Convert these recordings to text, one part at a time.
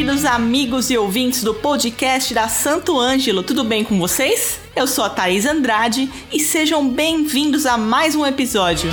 queridos amigos e ouvintes do podcast da Santo Ângelo, tudo bem com vocês? Eu sou a Thaís Andrade e sejam bem-vindos a mais um episódio.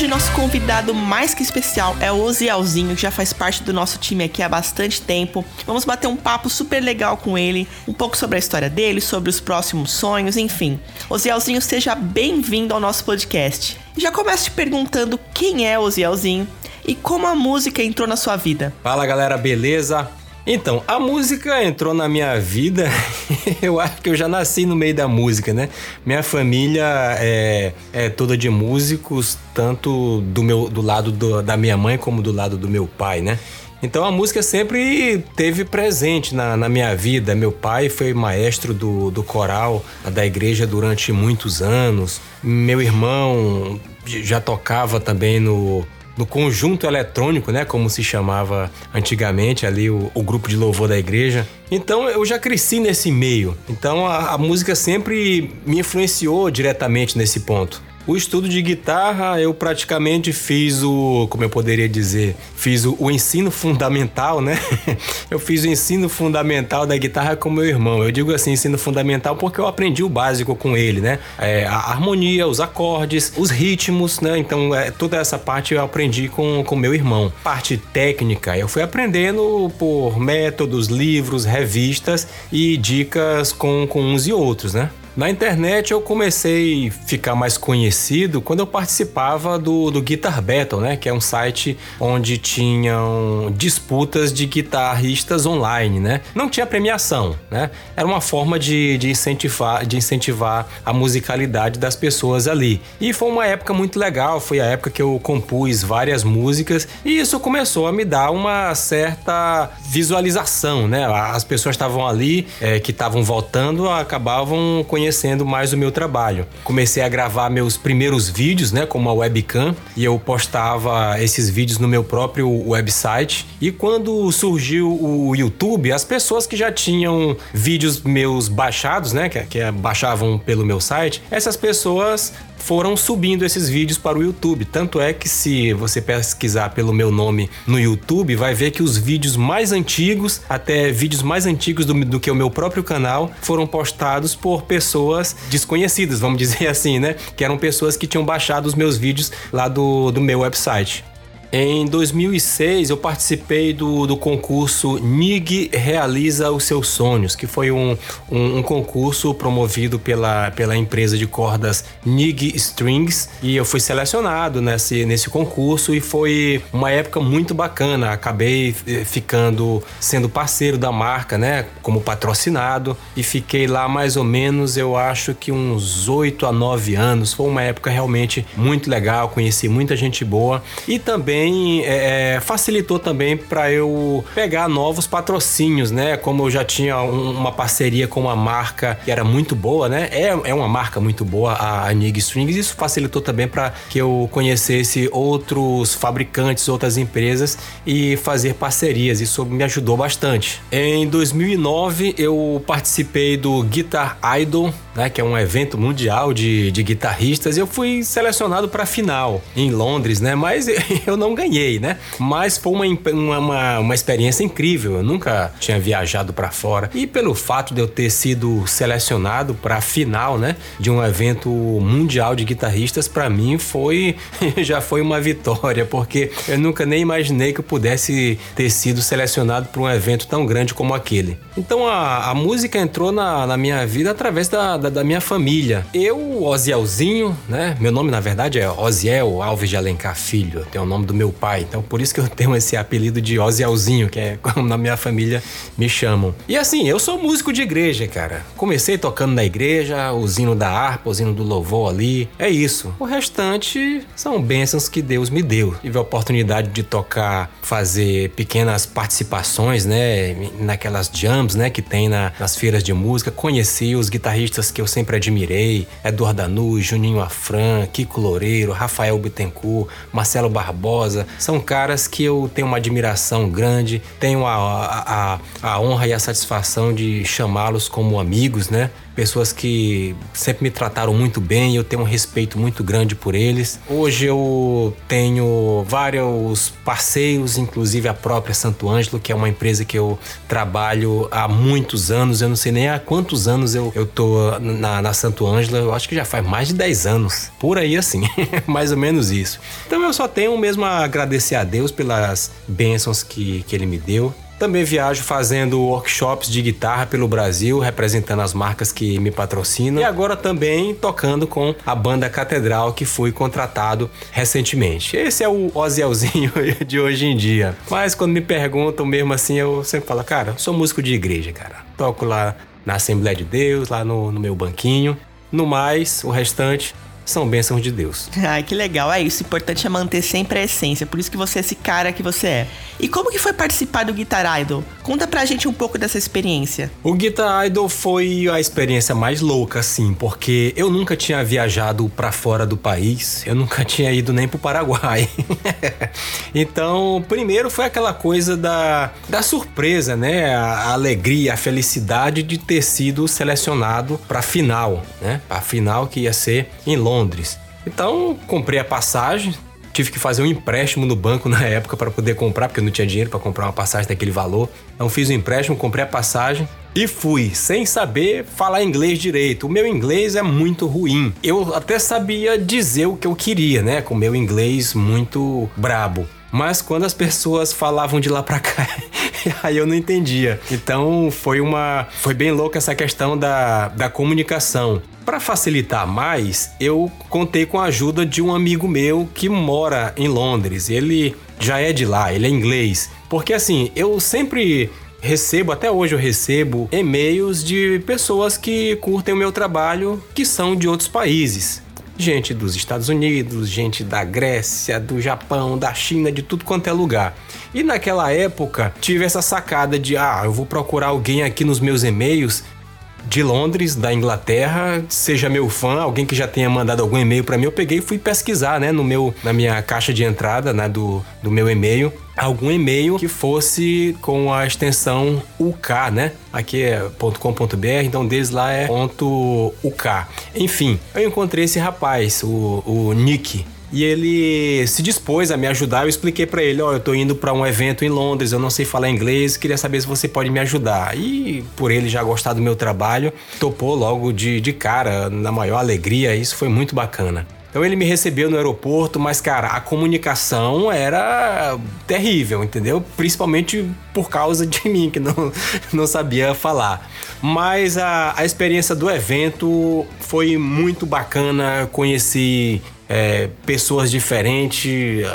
Hoje nosso convidado mais que especial é o Ozielzinho, que já faz parte do nosso time aqui há bastante tempo. Vamos bater um papo super legal com ele, um pouco sobre a história dele, sobre os próximos sonhos, enfim. Ozielzinho, seja bem-vindo ao nosso podcast. Já começo te perguntando quem é Ozielzinho e como a música entrou na sua vida. Fala galera, beleza? Então, a música entrou na minha vida. eu acho que eu já nasci no meio da música, né? Minha família é, é toda de músicos, tanto do meu do lado do, da minha mãe como do lado do meu pai, né? Então a música sempre teve presente na, na, minha vida. Meu pai foi maestro do, do coral da igreja durante muitos anos. Meu irmão já tocava também no, no conjunto eletrônico, né, como se chamava antigamente ali o, o, grupo de louvor da igreja. Então eu já cresci nesse meio. Então a, a música sempre me influenciou diretamente nesse ponto. O estudo de guitarra eu praticamente fiz o, como eu poderia dizer, fiz o, o, ensino fundamental, né? eu fiz o ensino fundamental da guitarra com meu irmão. Eu digo assim, ensino fundamental porque eu aprendi o básico com ele, né? É, a harmonia, os acordes, os ritmos, né? Então é, toda essa parte eu aprendi com, com meu irmão. Parte técnica eu fui aprendendo por métodos, livros, revistas e dicas com, com uns e outros, né? Na internet eu comecei a ficar mais conhecido quando eu participava do, do Guitar Battle, né? Que é um site onde tinham disputas de guitarristas online, né? Não tinha premiação, né? Era uma forma de, de, incentivar, de incentivar a musicalidade das pessoas ali. E foi uma época muito legal, foi a época que eu compus várias músicas e isso começou a me dar uma certa visualização, né? As pessoas estavam ali, é, que estavam votando, acabavam conhecendo conhecendo mais o meu trabalho. Comecei a gravar meus primeiros vídeos, né, com uma webcam, e eu postava esses vídeos no meu próprio website. E quando surgiu o YouTube, as pessoas que já tinham vídeos meus baixados, né, que, que baixavam pelo meu site, essas pessoas foram subindo esses vídeos para o YouTube. Tanto é que se você pesquisar pelo meu nome no YouTube, vai ver que os vídeos mais antigos, até vídeos mais antigos do, do que o meu próprio canal, foram postados por pessoas desconhecidas, vamos dizer assim, né? Que eram pessoas que tinham baixado os meus vídeos lá do, do meu website. Em 2006, eu participei do, do concurso NIG Realiza os Seus Sonhos, que foi um, um, um, concurso promovido pela, pela empresa de cordas NIG Strings. E eu fui selecionado nesse, nesse concurso e foi uma época muito bacana. Acabei eh, ficando sendo parceiro da marca, né? Como patrocinado. E fiquei lá mais ou menos, eu acho que uns 8 a 9 anos. Foi uma época realmente muito legal, conheci muita gente boa. E também também é, é, facilitou também para eu pegar novos patrocínios, né? Como eu já tinha um, uma parceria com uma marca que era muito boa, né? É, é uma marca muito boa, a Nig Strings. Isso facilitou também para que eu conhecesse outros fabricantes, outras empresas e fazer parcerias. Isso me ajudou bastante. Em 2009 eu participei do Guitar Idol, né? Que é um evento mundial de, de guitarristas. Eu fui selecionado para a final em Londres, né? Mas eu não ganhei, né? Mas foi uma, uma, uma experiência incrível. Eu nunca tinha viajado para fora. E pelo fato de eu ter sido selecionado para a final, né? De um evento mundial de guitarristas, para mim foi já foi uma vitória, porque eu nunca nem imaginei que eu pudesse ter sido selecionado para um evento tão grande como aquele. Então a, a música entrou na, na minha vida através da, da, da minha família. Eu, Ozielzinho, né? Meu nome na verdade é Oziel Alves de Alencar Filho, tem o nome do meu pai. Então por isso que eu tenho esse apelido de Ozielzinho, que é como na minha família me chamam. E assim, eu sou músico de igreja, cara. Comecei tocando na igreja, o zino da harpa, o zino do louvor ali. É isso. O restante são bênçãos que Deus me deu. Tive a oportunidade de tocar, fazer pequenas participações, né, naquelas jams, né, que tem na, nas feiras de música. Conheci os guitarristas que eu sempre admirei: Eduardo Danu, Juninho Afran, Kiko Loureiro, Rafael Bittencourt, Marcelo Barbosa. São caras que eu tenho uma admiração grande, tenho a, a, a, a honra e a satisfação de chamá-los como amigos, né? Pessoas que sempre me trataram muito bem, eu tenho um respeito muito grande por eles. Hoje eu tenho vários parceiros, inclusive a própria Santo Ângelo, que é uma empresa que eu trabalho há muitos anos, eu não sei nem há quantos anos eu, eu tô na, na Santo Ângelo, eu acho que já faz mais de 10 anos, por aí assim, mais ou menos isso. Então eu só tenho mesmo a agradecer a Deus pelas bênçãos que, que Ele me deu. Também viajo fazendo workshops de guitarra pelo Brasil, representando as marcas que me patrocinam. E agora também tocando com a banda Catedral, que fui contratado recentemente. Esse é o Ozielzinho de hoje em dia. Mas quando me perguntam mesmo assim, eu sempre falo, cara, sou músico de igreja, cara. Toco lá na Assembleia de Deus, lá no, no meu banquinho. No mais, o restante são bênçãos de Deus. Ai, que legal. É isso. O importante é manter sempre a essência. Por isso que você é esse cara que você é. E como que foi participar do Guitar Idol? Conta pra gente um pouco dessa experiência. O Guitar Idol foi a experiência mais louca, assim, porque eu nunca tinha viajado para fora do país. Eu nunca tinha ido nem pro Paraguai. então, primeiro foi aquela coisa da, da surpresa, né? A, a alegria, a felicidade de ter sido selecionado pra final, né? A final que ia ser em Londres. Londres. Então, comprei a passagem, tive que fazer um empréstimo no banco na época para poder comprar, porque eu não tinha dinheiro para comprar uma passagem daquele valor. Então, fiz o um empréstimo, comprei a passagem e fui, sem saber falar inglês direito. O meu inglês é muito ruim. Eu até sabia dizer o que eu queria, né? Com o meu inglês muito brabo. Mas quando as pessoas falavam de lá para cá, aí eu não entendia. Então foi uma. Foi bem louca essa questão da, da comunicação. Para facilitar mais, eu contei com a ajuda de um amigo meu que mora em Londres. Ele já é de lá, ele é inglês. Porque assim, eu sempre recebo, até hoje eu recebo, e-mails de pessoas que curtem o meu trabalho que são de outros países gente dos Estados Unidos, gente da Grécia, do Japão, da China, de tudo quanto é lugar. E naquela época tive essa sacada de ah, eu vou procurar alguém aqui nos meus e-mails de Londres, da Inglaterra, seja meu fã, alguém que já tenha mandado algum e-mail para mim, eu peguei e fui pesquisar, né, no meu na minha caixa de entrada, né, do, do meu e-mail, algum e-mail que fosse com a extensão UK, né? Aqui é .com.br, então deles lá é .uk. Enfim, eu encontrei esse rapaz, o, o Nick, e ele se dispôs a me ajudar. Eu expliquei para ele: Ó, oh, eu tô indo para um evento em Londres, eu não sei falar inglês, queria saber se você pode me ajudar. E por ele já gostar do meu trabalho, topou logo de, de cara, na maior alegria. Isso foi muito bacana. Então ele me recebeu no aeroporto, mas cara, a comunicação era terrível, entendeu? Principalmente por causa de mim, que não, não sabia falar. Mas a, a experiência do evento foi muito bacana, conheci é, pessoas diferentes.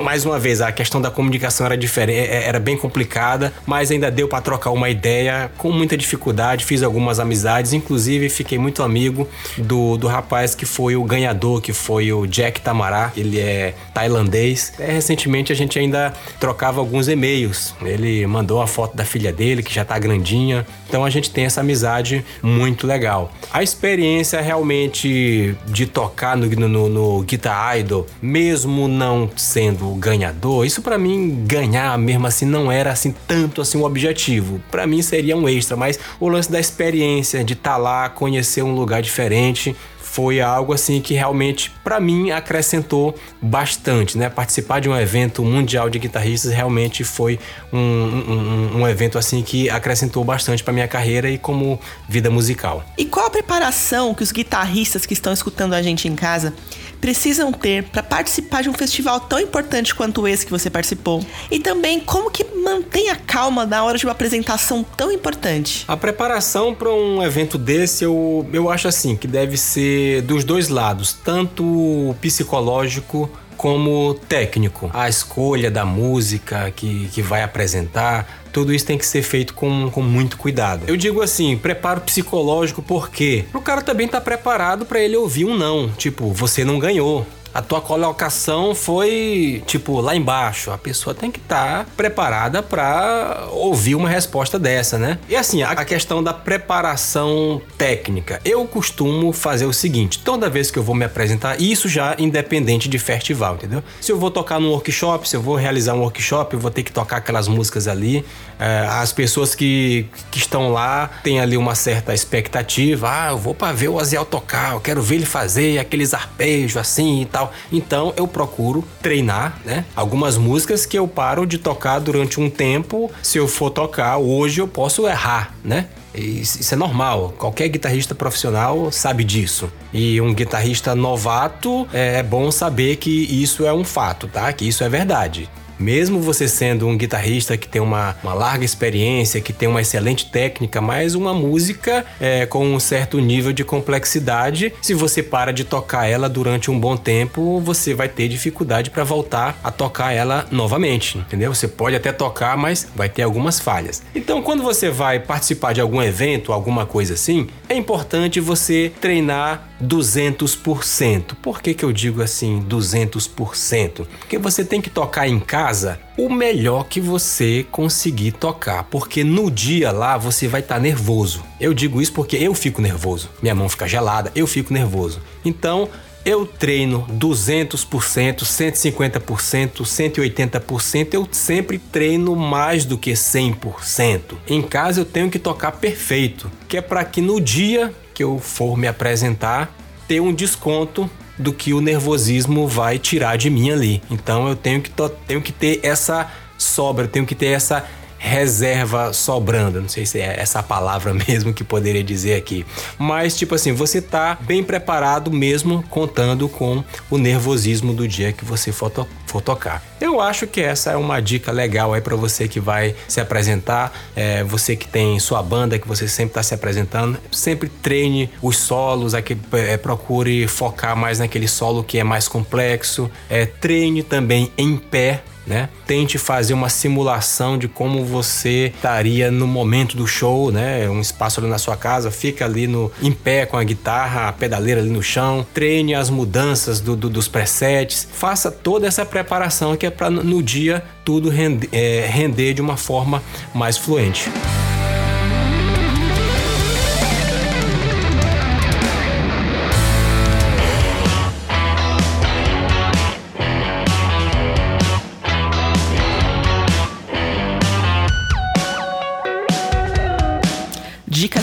Mais uma vez, a questão da comunicação era diferente, é, é, era bem complicada, mas ainda deu para trocar uma ideia com muita dificuldade. Fiz algumas amizades, inclusive fiquei muito amigo do, do rapaz que foi o ganhador, que foi o Jack Tamará. Ele é tailandês. É, recentemente a gente ainda trocava alguns e-mails. Ele mandou uma foto da filha dele, que já tá grandinha. Então a gente tem essa amizade muito legal. A experiência realmente de tocar no, no, no no Guitar Idol, mesmo não sendo ganhador, isso para mim ganhar mesmo assim não era assim tanto assim um objetivo. Para mim seria um extra, mas o lance da experiência de estar tá lá, conhecer um lugar diferente, foi algo assim que realmente para mim acrescentou bastante, né? Participar de um evento mundial de guitarristas realmente foi um, um, um evento assim que acrescentou bastante para minha carreira e como vida musical. E qual a preparação que os guitarristas que estão escutando a gente em casa precisam ter para participar de um festival tão importante quanto esse que você participou? E também como que mantém a calma na hora de uma apresentação tão importante? A preparação para um evento desse eu, eu acho assim que deve ser dos dois lados, tanto psicológico como técnico. A escolha da música que, que vai apresentar, tudo isso tem que ser feito com, com muito cuidado. Eu digo assim, preparo psicológico porque o cara também tá preparado para ele ouvir um não, tipo, você não ganhou. A tua colocação foi tipo lá embaixo. A pessoa tem que estar tá preparada para ouvir uma resposta dessa, né? E assim, a questão da preparação técnica. Eu costumo fazer o seguinte: toda vez que eu vou me apresentar, isso já independente de festival, entendeu? Se eu vou tocar num workshop, se eu vou realizar um workshop, eu vou ter que tocar aquelas músicas ali. É, as pessoas que, que estão lá têm ali uma certa expectativa. Ah, eu vou para ver o Aziel tocar, eu quero ver ele fazer aqueles arpejos assim e tal. Então eu procuro treinar, né? Algumas músicas que eu paro de tocar durante um tempo. Se eu for tocar hoje, eu posso errar, né? Isso é normal, qualquer guitarrista profissional sabe disso. E um guitarrista novato é, é bom saber que isso é um fato, tá? Que isso é verdade. Mesmo você sendo um guitarrista que tem uma, uma larga experiência, que tem uma excelente técnica, mas uma música é, com um certo nível de complexidade, se você para de tocar ela durante um bom tempo, você vai ter dificuldade para voltar a tocar ela novamente, entendeu? Você pode até tocar, mas vai ter algumas falhas. Então, quando você vai participar de algum evento, alguma coisa assim, é importante você treinar 200%. Por que, que eu digo assim 200%? Porque você tem que tocar em casa o melhor que você conseguir tocar, porque no dia lá você vai estar tá nervoso. Eu digo isso porque eu fico nervoso. Minha mão fica gelada, eu fico nervoso. Então, eu treino 200%, 150%, 180%, eu sempre treino mais do que 100%. Em casa eu tenho que tocar perfeito, que é para que no dia que eu for me apresentar, ter um desconto do que o nervosismo vai tirar de mim ali. Então eu tenho que, tenho que ter essa sobra, tenho que ter essa reserva sobrando. Não sei se é essa palavra mesmo que poderia dizer aqui. Mas, tipo assim, você tá bem preparado mesmo contando com o nervosismo do dia que você for, to for tocar. Eu acho que essa é uma dica legal aí para você que vai se apresentar, é, você que tem sua banda, que você sempre está se apresentando. Sempre treine os solos, aqui, é, procure focar mais naquele solo que é mais complexo. É, treine também em pé, né? Tente fazer uma simulação de como você estaria no momento do show, né? Um espaço ali na sua casa, fica ali no em pé com a guitarra, a pedaleira ali no chão, treine as mudanças do, do, dos presets, faça toda essa preparação que é para no dia tudo é, render de uma forma mais fluente.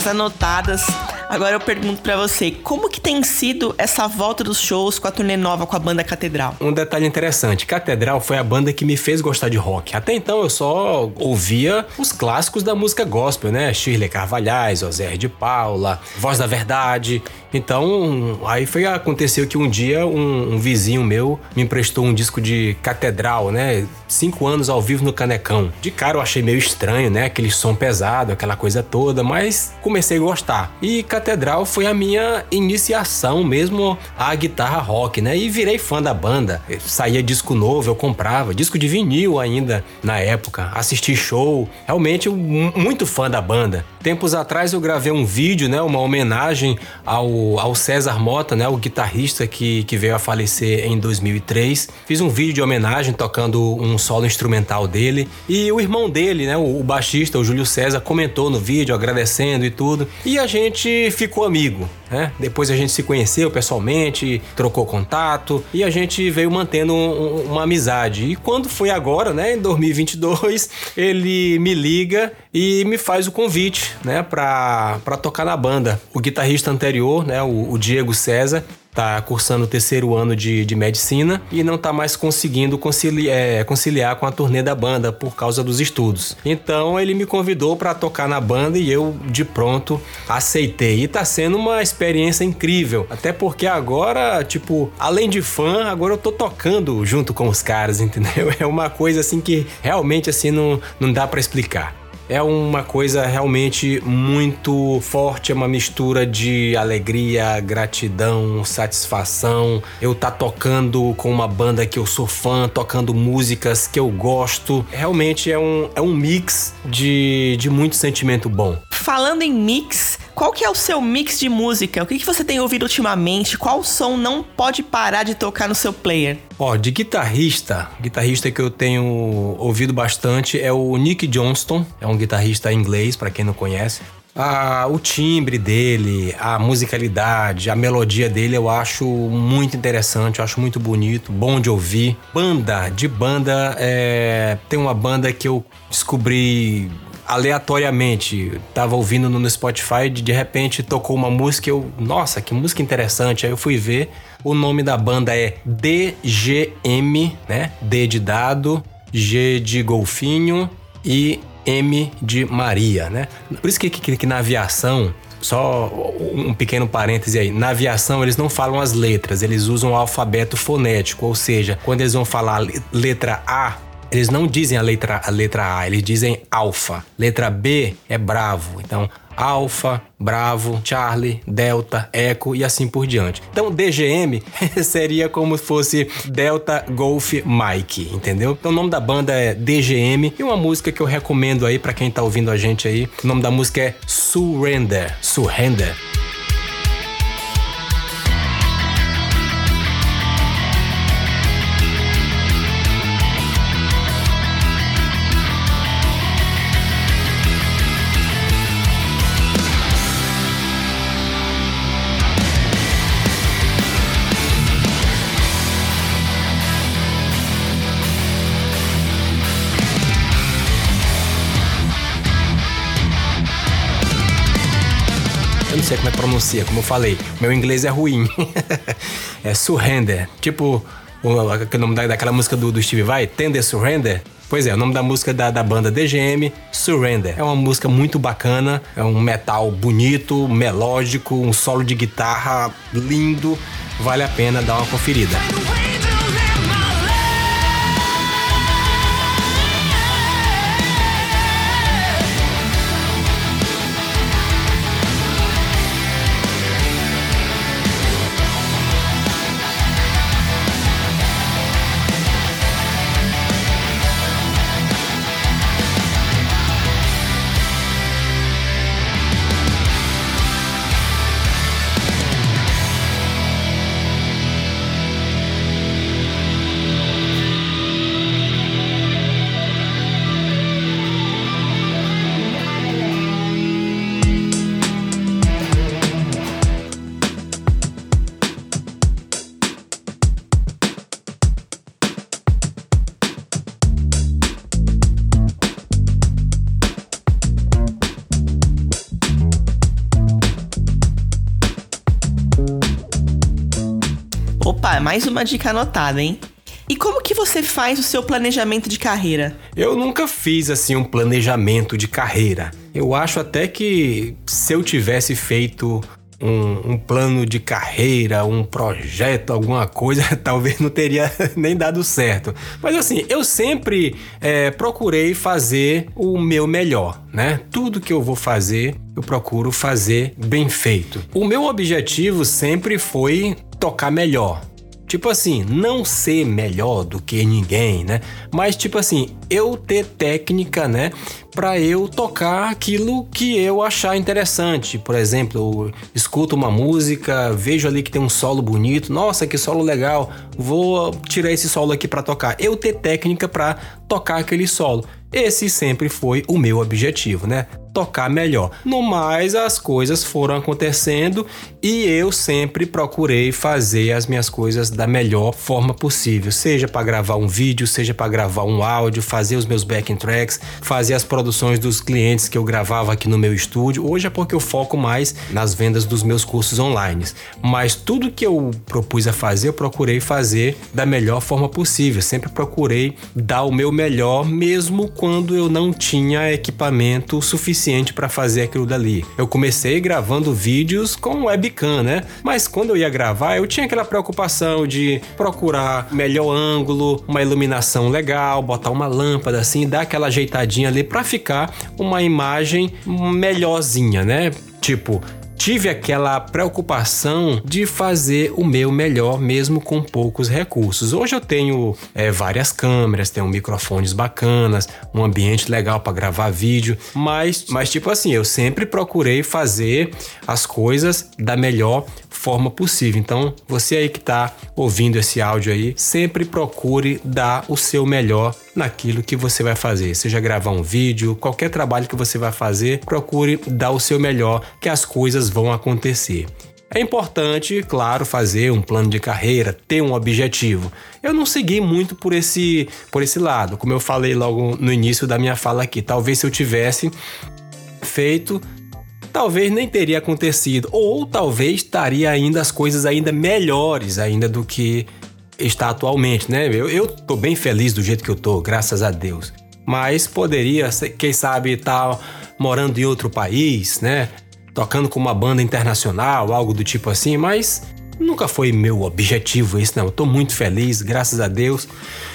Anotadas. Agora eu pergunto para você, como que tem sido essa volta dos shows com a turnê nova com a banda Catedral? Um detalhe interessante, Catedral foi a banda que me fez gostar de rock. Até então eu só ouvia os clássicos da música gospel, né? Shirley Carvalhais, José de Paula, Voz da Verdade. Então, aí foi aconteceu que um dia um, um, vizinho meu me emprestou um disco de Catedral, né? Cinco anos ao vivo no Canecão. De cara eu achei meio estranho, né? Aquele som pesado, aquela coisa toda, mas comecei a gostar. E Catedral foi a minha iniciação mesmo à guitarra rock, né? E virei fã da banda. Saía disco novo, eu comprava, disco de vinil ainda na época. Assisti show, realmente muito fã da banda. Tempos atrás eu gravei um vídeo, né? Uma homenagem ao ao, César Mota, né, o guitarrista que, que veio a falecer em 2003. Fiz um vídeo de homenagem tocando um solo instrumental dele. E o irmão dele, né, o, o baixista, o Júlio César, comentou no vídeo agradecendo e tudo. E a gente ficou amigo. Né? Depois a gente se conheceu pessoalmente, trocou contato e a gente veio mantendo um, uma amizade. E quando foi agora, né, em 2022, ele me liga e me faz o convite, né, para tocar na banda. O guitarrista anterior, né, o, o Diego César, está cursando o terceiro ano de, de medicina e não está mais conseguindo conciliar, é, conciliar com a turnê da banda por causa dos estudos. Então ele me convidou para tocar na banda e eu de pronto aceitei. E está sendo uma experiência incrível, até porque agora, tipo, além de fã, agora eu tô tocando junto com os caras, entendeu? É uma coisa assim que realmente assim não, não dá para explicar é uma coisa realmente muito forte, é uma mistura de alegria, gratidão, satisfação. Eu tá tocando com uma banda que eu sou fã, tocando músicas que eu gosto. Realmente é um, é um mix de, de muito sentimento bom falando em mix, qual que é o seu mix de música? O que, que você tem ouvido ultimamente? Qual som não pode parar de tocar no seu player? Ó, de guitarrista, guitarrista que eu tenho ouvido bastante é o Nick Johnston, é um guitarrista inglês, para quem não conhece. Ah, o timbre dele, a musicalidade, a melodia dele eu acho muito interessante, eu acho muito bonito, bom de ouvir. Banda, de banda, é, tem uma banda que eu descobri aleatoriamente, tava ouvindo no Spotify, de, repente tocou uma música, eu, nossa, que música interessante. Aí eu fui ver, o nome da banda é DGM, né? D de dado, G de golfinho e M de Maria, né? Por isso que, que, que na aviação só um pequeno parêntese aí. Na aviação, eles não falam as letras, eles usam o alfabeto fonético, ou seja, quando eles vão falar letra A, eles não dizem a letra, a letra A, eles dizem alfa. Letra B é bravo. Então, alfa, bravo, Charlie, delta, eco e assim por diante. Então, DGM seria como se fosse Delta Golf Mike, entendeu? Então, o nome da banda é DGM e uma música que eu recomendo aí para quem tá ouvindo a gente aí. O nome da música é Surrender. Surrender. Pronuncia, como eu falei. Meu inglês é ruim. é Surrender. Tipo, o, o nome da, daquela música do, do Steve Vai, Tender Surrender. Pois é, o nome da música da, da banda DGM, Surrender. É uma música muito bacana, é um metal bonito, melódico, um solo de guitarra lindo. Vale a pena dar uma conferida. Mais uma dica anotada, hein? E como que você faz o seu planejamento de carreira? Eu nunca fiz assim um planejamento de carreira. Eu acho até que se eu tivesse feito um, um, plano de carreira, um projeto, alguma coisa, talvez não teria nem dado certo. Mas assim, eu sempre é, procurei fazer o meu melhor, né? Tudo que eu vou fazer, eu procuro fazer bem feito. O meu objetivo sempre foi tocar melhor. Tipo assim, não ser melhor do que ninguém, né? Mas tipo assim, eu ter técnica, né, para eu tocar aquilo que eu achar interessante. Por exemplo, eu escuto uma música, vejo ali que tem um solo bonito, nossa, que solo legal, vou tirar esse solo aqui para tocar. Eu ter técnica para tocar aquele solo. Esse sempre foi o meu objetivo, né? Tocar melhor. No mais, as coisas foram acontecendo e eu sempre procurei fazer as minhas coisas da melhor forma possível, seja para gravar um vídeo, seja para gravar um áudio, fazer os meus backing tracks, fazer as produções dos clientes que eu gravava aqui no meu estúdio. Hoje é porque eu foco mais nas vendas dos meus cursos online, mas tudo que eu propus a fazer, eu procurei fazer da melhor forma possível. Sempre procurei dar o meu melhor mesmo quando eu não tinha equipamento suficiente para fazer aquilo dali. Eu comecei gravando vídeos com webcam, né? Mas quando eu ia gravar, eu tinha aquela preocupação de procurar melhor ângulo, uma iluminação legal, botar uma lâmpada assim, dar aquela ajeitadinha ali para ficar uma imagem melhorzinha, né? Tipo, tive aquela preocupação de fazer o meu melhor, mesmo com poucos recursos. Hoje eu tenho é, várias câmeras, tenho microfones bacanas, um ambiente legal para gravar vídeo, mas, mas tipo assim, eu sempre procurei fazer as coisas da melhor forma possível. Então, você aí que está ouvindo esse áudio aí, sempre procure dar o seu melhor naquilo que você vai fazer. Seja gravar um vídeo, qualquer trabalho que você vai fazer, procure dar o seu melhor, que as coisas vão acontecer. É importante, claro, fazer um plano de carreira, ter um objetivo. Eu não segui muito por esse, por esse lado, como eu falei logo no início da minha fala aqui. Talvez se eu tivesse feito, talvez nem teria acontecido, ou talvez estaria ainda as coisas ainda melhores ainda do que está atualmente, né? Eu, tô bem feliz do jeito que eu tô, graças a Deus. Mas poderia, quem sabe, estar tá morando em outro país, né? Tocando com uma banda internacional, algo do tipo assim, mas nunca foi meu objetivo isso, não. Eu tô muito feliz, graças a Deus.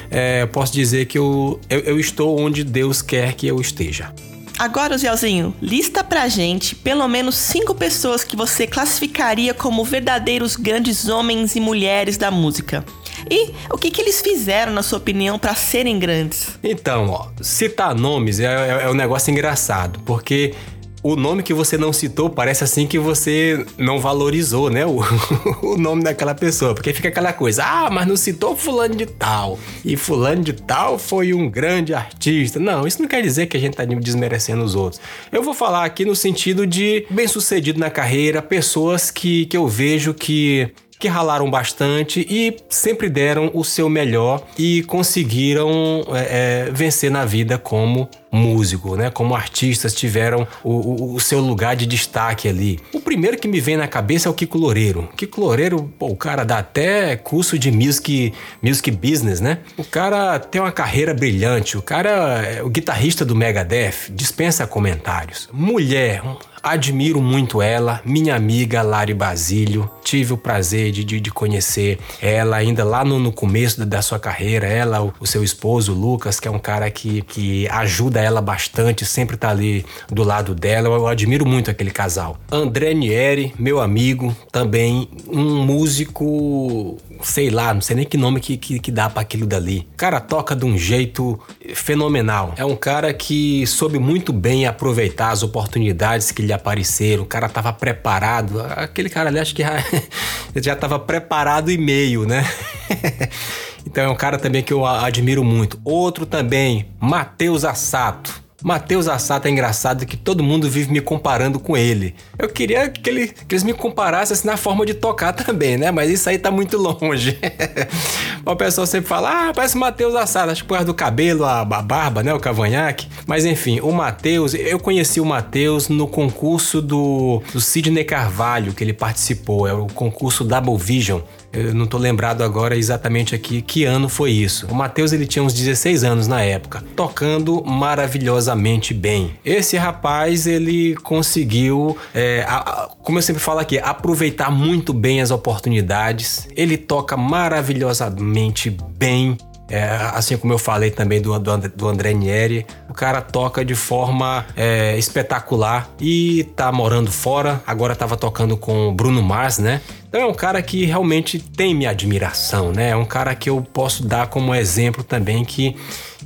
É, posso dizer que eu, eu, eu estou onde Deus quer que eu esteja. Agora, Zelzinho, lista pra gente pelo menos cinco pessoas que você classificaria como verdadeiros grandes homens e mulheres da música. E o que, que eles fizeram, na sua opinião, para serem grandes? Então, ó, citar nomes é, é, é um negócio engraçado, porque o nome que você não citou parece assim que você não valorizou, né? O, o, nome daquela pessoa. Porque fica aquela coisa, ah, mas não citou fulano de tal. E fulano de tal foi um grande artista. Não, isso não quer dizer que a gente tá desmerecendo os outros. Eu vou falar aqui no sentido de bem sucedido na carreira, pessoas que, que eu vejo que que ralaram bastante e sempre deram o seu melhor e conseguiram é, é, vencer na vida como músico, né? Como artistas tiveram o, o, o, seu lugar de destaque ali. O primeiro que me vem na cabeça é o Kiko Loureiro. Kiko Loureiro, pô, o cara dá até curso de music, music business, né? O cara tem uma carreira brilhante. O cara é o guitarrista do Megadeth, dispensa comentários. Mulher, admiro muito ela, minha amiga Lari Basílio. Tive o prazer de, de, de conhecer ela ainda lá no, no começo da sua carreira. Ela, o, o, seu esposo, Lucas, que é um cara que, que ajuda ela bastante, sempre tá ali do lado dela. Eu, eu admiro muito aquele casal. André Nieri, meu amigo, também um músico sei lá, não sei nem que nome que, que, que dá para aquilo dali. O cara toca de um jeito fenomenal. É um cara que soube muito bem aproveitar as oportunidades que lhe apareceram. O cara tava preparado. Aquele cara ali, acho que já, já tava preparado e meio, né? então é um cara também que eu admiro muito. Outro também, Matheus Assato. Matheus Assata é engraçado que todo mundo vive me comparando com ele. Eu queria que, ele, que eles me comparassem assim na forma de tocar também, né? Mas isso aí tá muito longe. o pessoal sempre fala, ah, parece Matheus Assata, acho que por causa do cabelo, a barba, né? O cavanhaque. Mas enfim, o Matheus, eu conheci o Matheus no concurso do, do Sidney Carvalho, que ele participou, é o concurso Double Vision. Eu não tô lembrado agora exatamente aqui que ano foi isso. O Matheus ele tinha uns 16 anos na época, tocando maravilhosamente bem. Esse rapaz ele conseguiu, é, a, como eu sempre falo aqui, aproveitar muito bem as oportunidades. Ele toca maravilhosamente bem é, assim como eu falei também do, do, do André Nieri, o cara toca de forma é, espetacular e tá morando fora. Agora tava tocando com o Bruno Mars, né? Então é um cara que realmente tem minha admiração, né? É um cara que eu posso dar como exemplo também que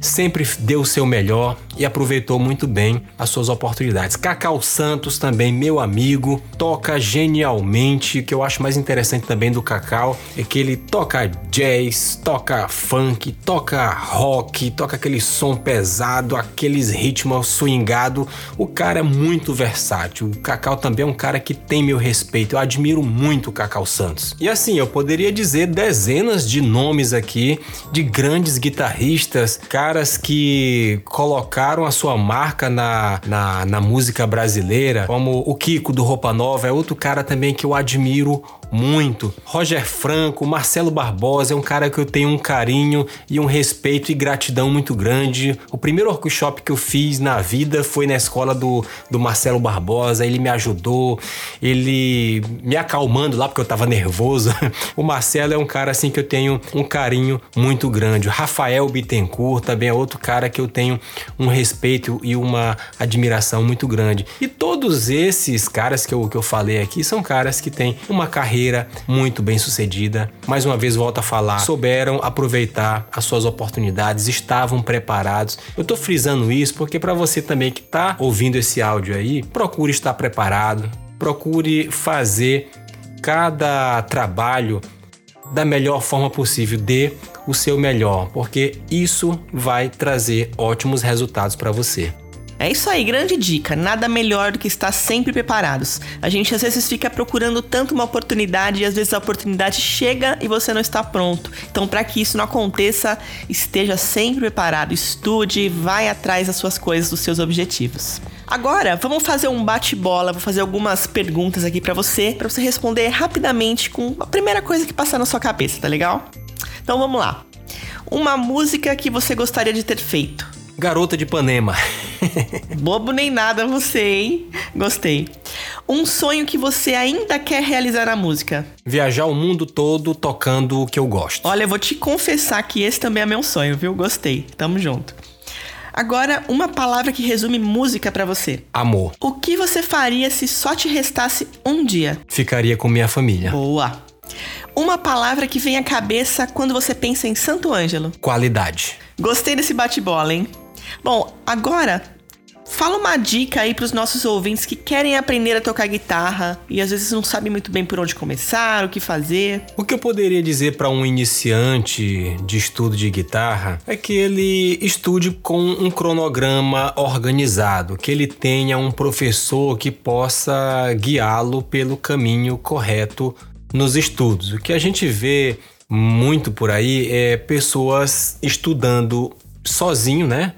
sempre deu o seu melhor e aproveitou muito bem as suas oportunidades. Cacau Santos também, meu amigo, toca genialmente. O que eu acho mais interessante também do Cacau é que ele toca jazz, toca funk, toca rock, toca aquele som pesado, aqueles ritmos swingado. O cara é muito versátil. O Cacau também é um cara que tem meu respeito. Eu admiro muito o Cacau Santos. E assim, eu poderia dizer dezenas de nomes aqui de grandes guitarristas, caras que colocaram a sua marca na, na, na música brasileira, como o Kiko do Roupa Nova, é outro cara também que eu admiro muito. Roger Franco, Marcelo Barbosa é um cara que eu tenho um carinho e um respeito e gratidão muito grande. O primeiro workshop que eu fiz na vida foi na escola do, do Marcelo Barbosa. Ele me ajudou, ele me acalmando lá porque eu tava nervoso. O Marcelo é um cara assim que eu tenho um carinho muito grande. O Rafael Bittencourt também é outro cara que eu tenho um respeito e uma admiração muito grande. E todos esses caras que eu, que eu falei aqui são caras que têm uma carreira muito bem sucedida. Mais uma vez volto a falar, souberam aproveitar as suas oportunidades, estavam preparados. Eu tô frisando isso porque para você também que tá ouvindo esse áudio aí, procure estar preparado, procure fazer cada trabalho da melhor forma possível, dê o seu melhor, porque isso vai trazer ótimos resultados para você. É isso aí, grande dica. Nada melhor do que estar sempre preparados. A gente às vezes fica procurando tanto uma oportunidade e às vezes a oportunidade chega e você não está pronto. Então, para que isso não aconteça, esteja sempre preparado, estude, vai atrás das suas coisas, dos seus objetivos. Agora, vamos fazer um bate-bola, vou fazer algumas perguntas aqui para você, para você responder rapidamente com a primeira coisa que passar na sua cabeça, tá legal? Então, vamos lá. Uma música que você gostaria de ter feito? Garota de Ipanema. Bobo nem nada você, hein? Gostei. Um sonho que você ainda quer realizar na música? Viajar o mundo todo tocando o que eu gosto. Olha, eu vou te confessar que esse também é meu sonho, viu? Gostei. Tamo junto. Agora, uma palavra que resume música para você. Amor. O que você faria se só te restasse um dia? Ficaria com minha família. Boa. Uma palavra que vem à cabeça quando você pensa em Santo Ângelo. Qualidade. Gostei desse bate-bola, hein? Bom, agora Fala uma dica aí para os nossos ouvintes que querem aprender a tocar guitarra e às vezes não sabem muito bem por onde começar, o que fazer. O que eu poderia dizer para um iniciante de estudo de guitarra é que ele estude com um cronograma organizado, que ele tenha um professor que possa guiá-lo pelo caminho correto nos estudos. O que a gente vê muito por aí é pessoas estudando sozinho, né?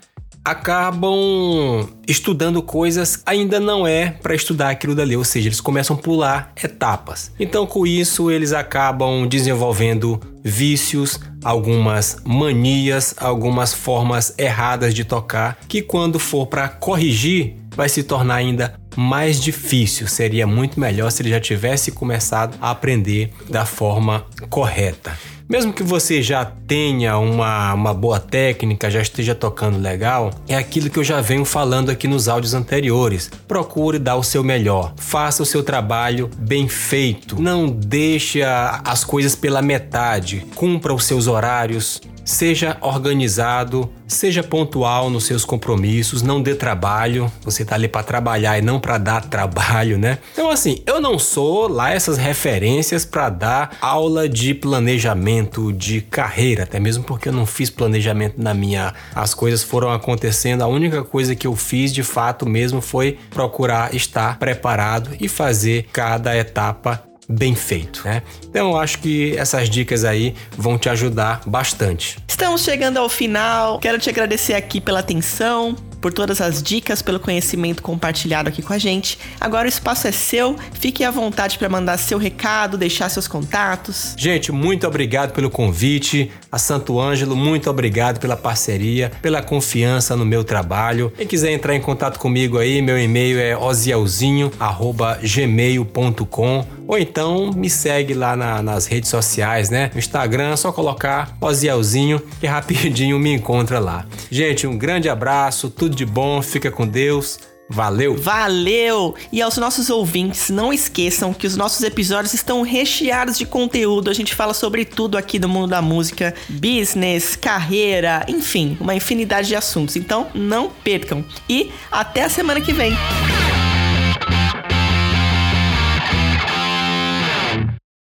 Acabam estudando coisas ainda não é para estudar aquilo dali, ou seja, eles começam a pular etapas. Então, com isso, eles acabam desenvolvendo vícios, algumas manias, algumas formas erradas de tocar, que quando for para corrigir, vai se tornar ainda mais difícil. Seria muito melhor se ele já tivesse começado a aprender da forma correta. Mesmo que você já tenha uma, uma boa técnica, já esteja tocando legal, é aquilo que eu já venho falando aqui nos áudios anteriores. Procure dar o seu melhor, faça o seu trabalho bem feito, não deixe as coisas pela metade, cumpra os seus horários, Seja organizado, seja pontual nos seus compromissos, não dê trabalho. Você tá ali para trabalhar e para dar trabalho, né? Então assim, eu não sou lá essas referências para dar aula de planejamento de carreira, até mesmo porque eu não fiz planejamento na minha, as coisas foram acontecendo. A única coisa que eu fiz de fato mesmo foi procurar estar preparado e fazer cada etapa bem feito, né? Então eu acho que essas dicas aí vão te ajudar bastante. Estamos chegando ao final. Quero te agradecer aqui pela atenção, por todas as dicas, pelo conhecimento compartilhado aqui com a gente. Agora o espaço é seu, fique à vontade para mandar seu recado, deixar seus contatos. Gente, muito obrigado pelo convite. A Santo Ângelo, muito obrigado pela parceria, pela confiança no meu trabalho. Quem quiser entrar em contato comigo aí, meu e-mail é ozielzinho@gmail.com ou então me segue lá na, nas redes sociais, né? No Instagram, é só colocar Ozielzinho que rapidinho me encontra lá. Gente, um grande abraço, tudo de bom, fica com Deus. Valeu! Valeu! E aos nossos ouvintes, não esqueçam que os nossos episódios estão recheados de conteúdo. A gente fala sobre tudo aqui do mundo da música, business, carreira, enfim, uma infinidade de assuntos. Então, não percam. E até a semana que vem!